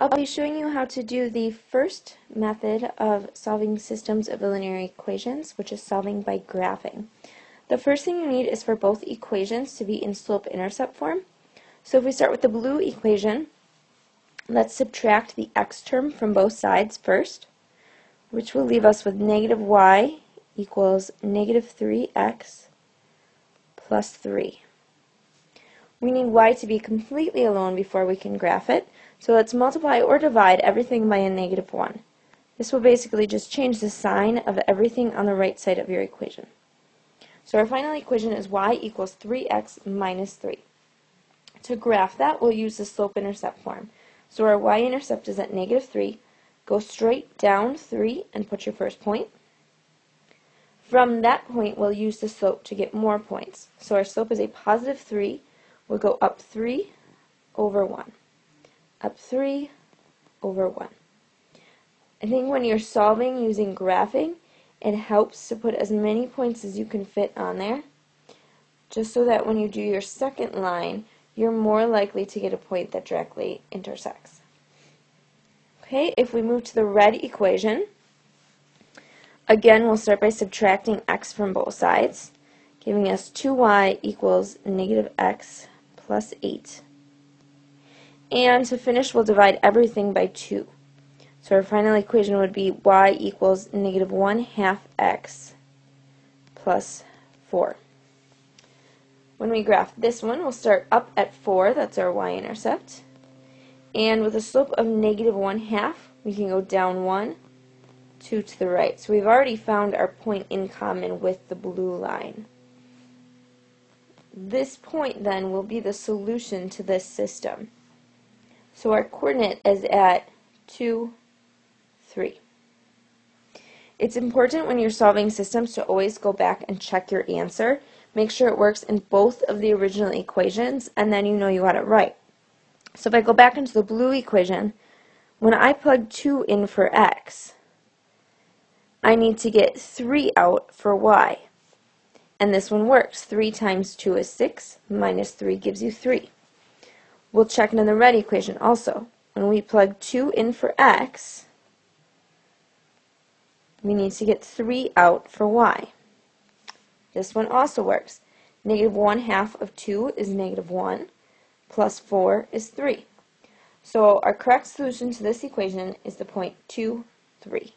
I'll be showing you how to do the first method of solving systems of linear equations, which is solving by graphing. The first thing you need is for both equations to be in slope-intercept form. So if we start with the blue equation, let's subtract the x term from both sides first, which will leave us with negative y equals negative 3x plus 3. We need y to be completely alone before we can graph it, so let's multiply or divide everything by a negative 1. This will basically just change the sign of everything on the right side of your equation. So our final equation is y equals 3x minus 3. To graph that, we'll use the slope-intercept form. So our y-intercept is at negative 3. Go straight down 3 and put your first point. From that point, we'll use the slope to get more points. So our slope is a positive 3. We'll go up 3 over 1 up 3 over 1. I think when you're solving using graphing, it helps to put as many points as you can fit on there, just so that when you do your second line, you're more likely to get a point that directly intersects. Okay, if we move to the red equation, again we'll start by subtracting x from both sides, giving us 2y equals negative x plus 8. And to finish, we'll divide everything by 2. So our final equation would be y equals negative 1 half x plus 4. When we graph this one, we'll start up at 4, that's our y-intercept. And with a slope of negative 1 half, we can go down 1, 2 to the right. So we've already found our point in common with the blue line. This point then will be the solution to this system. So our coordinate is at 2, 3. It's important when you're solving systems to always go back and check your answer. Make sure it works in both of the original equations, and then you know you got it right. So if I go back into the blue equation, when I plug 2 in for x, I need to get 3 out for y. And this one works. 3 times 2 is 6, minus 3 gives you 3. We'll check it in the red equation also. When we plug 2 in for x, we need to get 3 out for y. This one also works. Negative 1 half of 2 is negative 1, plus 4 is 3. So our correct solution to this equation is the point 2, 3.